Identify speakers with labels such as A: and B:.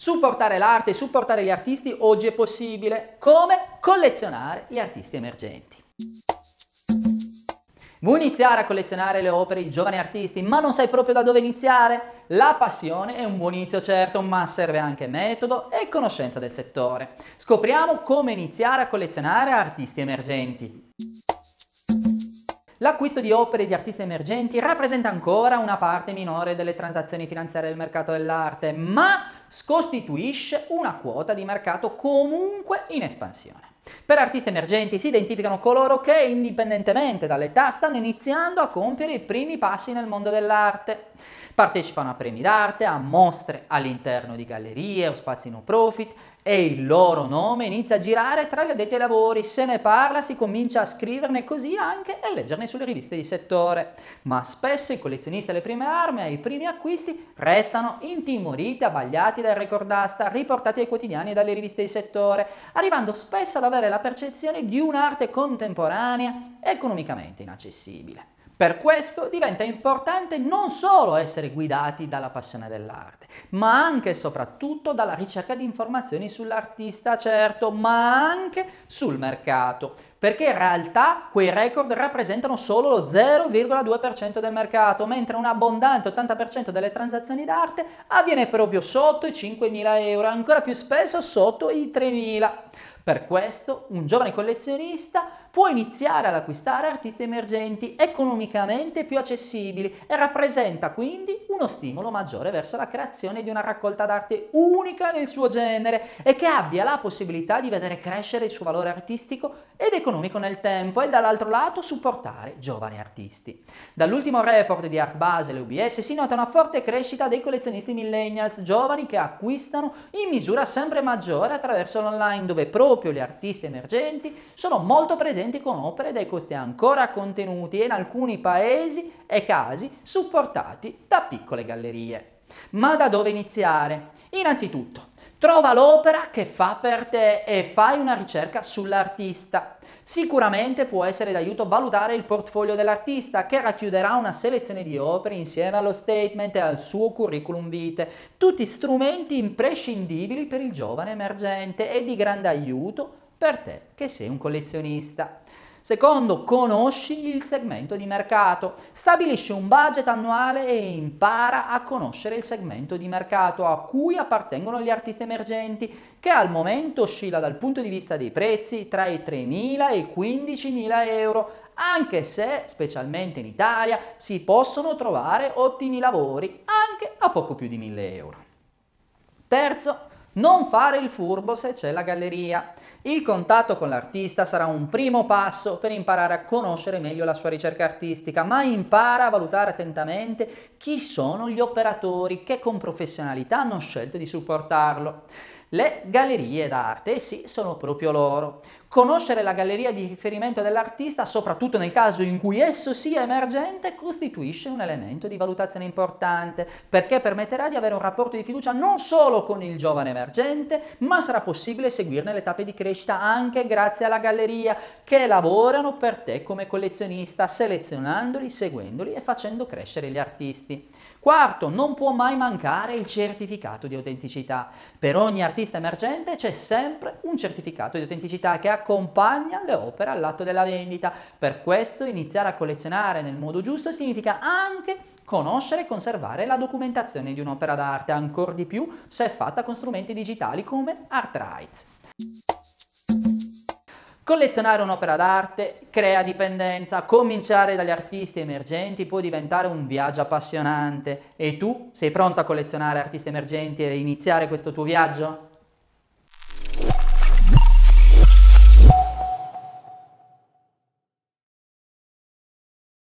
A: Supportare l'arte, supportare gli artisti oggi è possibile. Come? Collezionare gli artisti emergenti. Vuoi iniziare a collezionare le opere di giovani artisti, ma non sai proprio da dove iniziare? La passione è un buon inizio certo, ma serve anche metodo e conoscenza del settore. Scopriamo come iniziare a collezionare artisti emergenti. L'acquisto di opere di artisti emergenti rappresenta ancora una parte minore delle transazioni finanziarie del mercato dell'arte, ma costituisce una quota di mercato comunque in espansione. Per artisti emergenti si identificano coloro che, indipendentemente dall'età, stanno iniziando a compiere i primi passi nel mondo dell'arte. Partecipano a premi d'arte, a mostre all'interno di gallerie o spazi no profit e il loro nome inizia a girare tra gli addetti ai lavori, se ne parla, si comincia a scriverne così anche e leggerne sulle riviste di settore. Ma spesso i collezionisti alle prime armi, ai primi acquisti, restano intimoriti, abbagliati dal record d'asta, riportati ai quotidiani e dalle riviste di settore, arrivando spesso ad avere la percezione di un'arte contemporanea economicamente inaccessibile. Per questo diventa importante non solo essere guidati dalla passione dell'arte, ma anche e soprattutto dalla ricerca di informazioni sull'artista, certo, ma anche sul mercato, perché in realtà quei record rappresentano solo lo 0,2% del mercato, mentre un abbondante 80% delle transazioni d'arte avviene proprio sotto i 5.000 euro, ancora più spesso sotto i 3.000. Per questo un giovane collezionista può iniziare ad acquistare artisti emergenti economicamente più accessibili e rappresenta quindi uno stimolo maggiore verso la creazione di una raccolta d'arte unica nel suo genere e che abbia la possibilità di vedere crescere il suo valore artistico ed economico nel tempo e dall'altro lato supportare giovani artisti. Dall'ultimo report di Art Basel e UBS si nota una forte crescita dei collezionisti millennials giovani che acquistano in misura sempre maggiore attraverso l'online dove proprio gli artisti emergenti sono molto presenti con opere dai costi ancora contenuti e in alcuni paesi e casi supportati da piccole gallerie. Ma da dove iniziare? Innanzitutto, trova l'opera che fa per te e fai una ricerca sull'artista. Sicuramente può essere d'aiuto valutare il portfolio dell'artista che racchiuderà una selezione di opere insieme allo statement e al suo curriculum vitae, tutti strumenti imprescindibili per il giovane emergente e di grande aiuto per te che sei un collezionista. Secondo, conosci il segmento di mercato. Stabilisci un budget annuale e impara a conoscere il segmento di mercato a cui appartengono gli artisti emergenti, che al momento oscilla dal punto di vista dei prezzi tra i 3.000 e i 15.000 euro, anche se, specialmente in Italia, si possono trovare ottimi lavori anche a poco più di 1.000 euro. Terzo, non fare il furbo se c'è la galleria. Il contatto con l'artista sarà un primo passo per imparare a conoscere meglio la sua ricerca artistica, ma impara a valutare attentamente chi sono gli operatori che con professionalità hanno scelto di supportarlo. Le gallerie d'arte, sì, sono proprio loro. Conoscere la galleria di riferimento dell'artista, soprattutto nel caso in cui esso sia emergente, costituisce un elemento di valutazione importante, perché permetterà di avere un rapporto di fiducia non solo con il giovane emergente, ma sarà possibile seguirne le tappe di crescita anche grazie alla galleria, che lavorano per te come collezionista, selezionandoli, seguendoli e facendo crescere gli artisti. Quarto, non può mai mancare il certificato di autenticità. Per ogni artista emergente c'è sempre un certificato di autenticità che accompagna le opere all'atto della vendita. Per questo iniziare a collezionare nel modo giusto significa anche conoscere e conservare la documentazione di un'opera d'arte, ancora di più se è fatta con strumenti digitali come ArtRights. Collezionare un'opera d'arte crea dipendenza, cominciare dagli artisti emergenti può diventare un viaggio appassionante. E tu sei pronto a collezionare artisti emergenti e iniziare questo tuo viaggio?